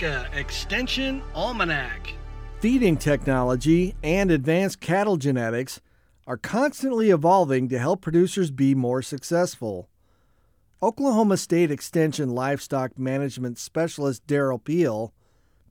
Nebraska Extension Almanac. Feeding technology and advanced cattle genetics are constantly evolving to help producers be more successful. Oklahoma State Extension Livestock Management Specialist Derrell Peel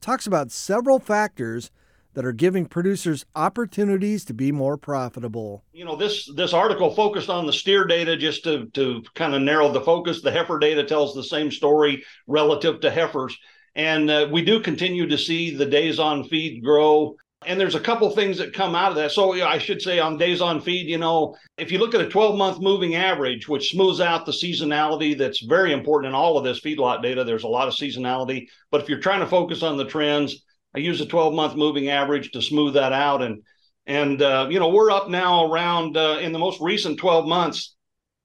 talks about several factors that are giving producers opportunities to be more profitable. You know, this this article focused on the steer data just to to kind of narrow the focus. The heifer data tells the same story relative to heifers, and uh, we do continue to see the days on feed grow. And there's a couple things that come out of that. So I should say on days on feed, you know, if you look at a 12 month moving average, which smooths out the seasonality that's very important in all of this feedlot data, there's a lot of seasonality. But if you're trying to focus on the trends, I use a 12 month moving average to smooth that out. And, and, uh, you know, we're up now around uh, in the most recent 12 months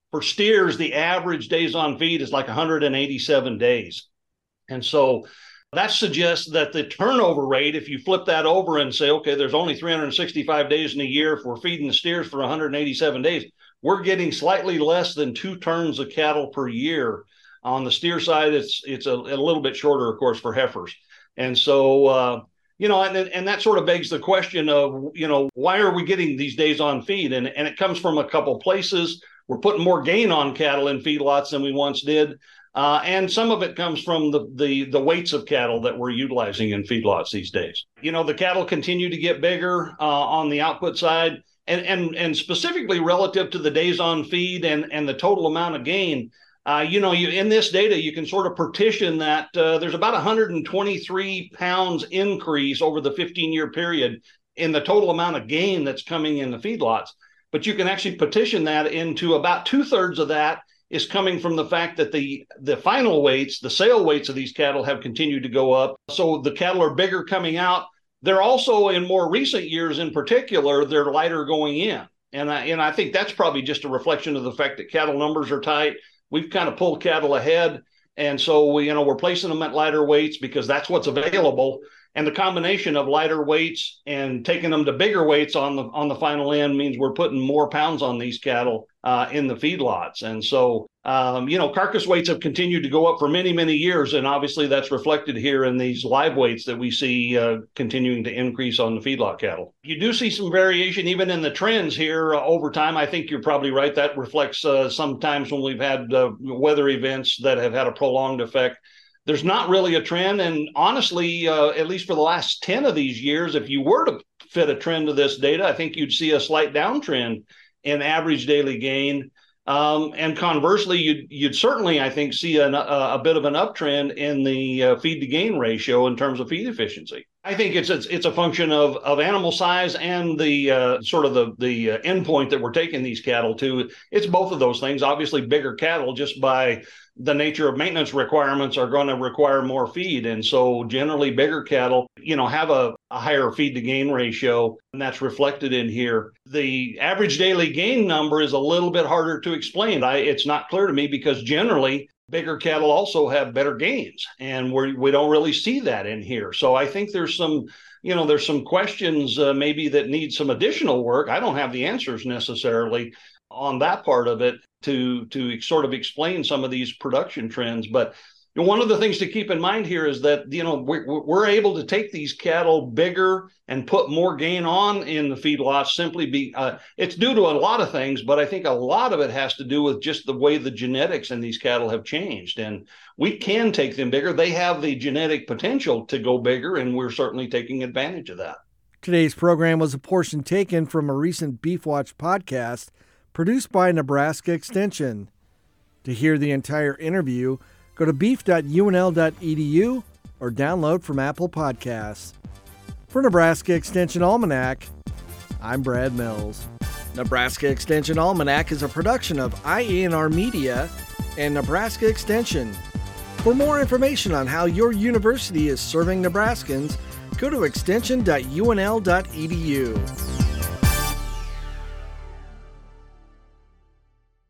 for steers, the average days on feed is like 187 days. And so that suggests that the turnover rate, if you flip that over and say, okay, there's only 365 days in a year if we're feeding the steers for 187 days, we're getting slightly less than two turns of cattle per year. On the steer side, it's it's a, a little bit shorter, of course, for heifers. And so, uh, you know, and and that sort of begs the question of, you know, why are we getting these days on feed? And and it comes from a couple places. We're putting more gain on cattle in feedlots than we once did. Uh, and some of it comes from the, the the weights of cattle that we're utilizing in feedlots these days. You know, the cattle continue to get bigger uh, on the output side, and and and specifically relative to the days on feed and and the total amount of gain. Uh, you know, you in this data, you can sort of partition that. Uh, there's about 123 pounds increase over the 15 year period in the total amount of gain that's coming in the feedlots. But you can actually partition that into about two thirds of that is coming from the fact that the the final weights, the sale weights of these cattle have continued to go up. So the cattle are bigger coming out. They're also in more recent years, in particular, they're lighter going in. And I, and I think that's probably just a reflection of the fact that cattle numbers are tight we've kind of pulled cattle ahead. And so we, you know, we're placing them at lighter weights because that's what's available. And the combination of lighter weights and taking them to bigger weights on the on the final end means we're putting more pounds on these cattle uh, in the feedlots. And so um, you know, carcass weights have continued to go up for many, many years, and obviously that's reflected here in these live weights that we see uh, continuing to increase on the feedlot cattle. You do see some variation even in the trends here uh, over time. I think you're probably right. That reflects uh, sometimes when we've had uh, weather events that have had a prolonged effect. There's not really a trend, and honestly, uh, at least for the last ten of these years, if you were to fit a trend to this data, I think you'd see a slight downtrend in average daily gain. Um, and conversely, you'd, you'd certainly, I think, see an, a, a, bit of an uptrend in the uh, feed to gain ratio in terms of feed efficiency. I think it's it's, it's a function of of animal size and the uh, sort of the the uh, endpoint that we're taking these cattle to. It's both of those things. Obviously, bigger cattle just by the nature of maintenance requirements are going to require more feed. And so generally bigger cattle, you know, have a, a, higher feed to gain ratio, and that's reflected in here. The average daily gain number is a little bit harder to explain. I, it's not clear to me because generally bigger cattle also have better gains and we we don't really see that in here. So I think there's some you know there's some questions uh, maybe that need some additional work. I don't have the answers necessarily on that part of it to to sort of explain some of these production trends. But one of the things to keep in mind here is that you know we're, we're able to take these cattle bigger and put more gain on in the feedlots simply be uh, it's due to a lot of things but i think a lot of it has to do with just the way the genetics in these cattle have changed. And we can take them bigger. They have the genetic potential to go bigger and we're certainly taking advantage of that. Today's program was a portion taken from a recent beef watch podcast produced by Nebraska Extension. To hear the entire interview, go to beef.unl.edu or download from Apple Podcasts. For Nebraska Extension Almanac, I'm Brad Mills. Nebraska Extension Almanac is a production of IANR Media and Nebraska Extension. For more information on how your university is serving Nebraskans, go to extension.unl.edu.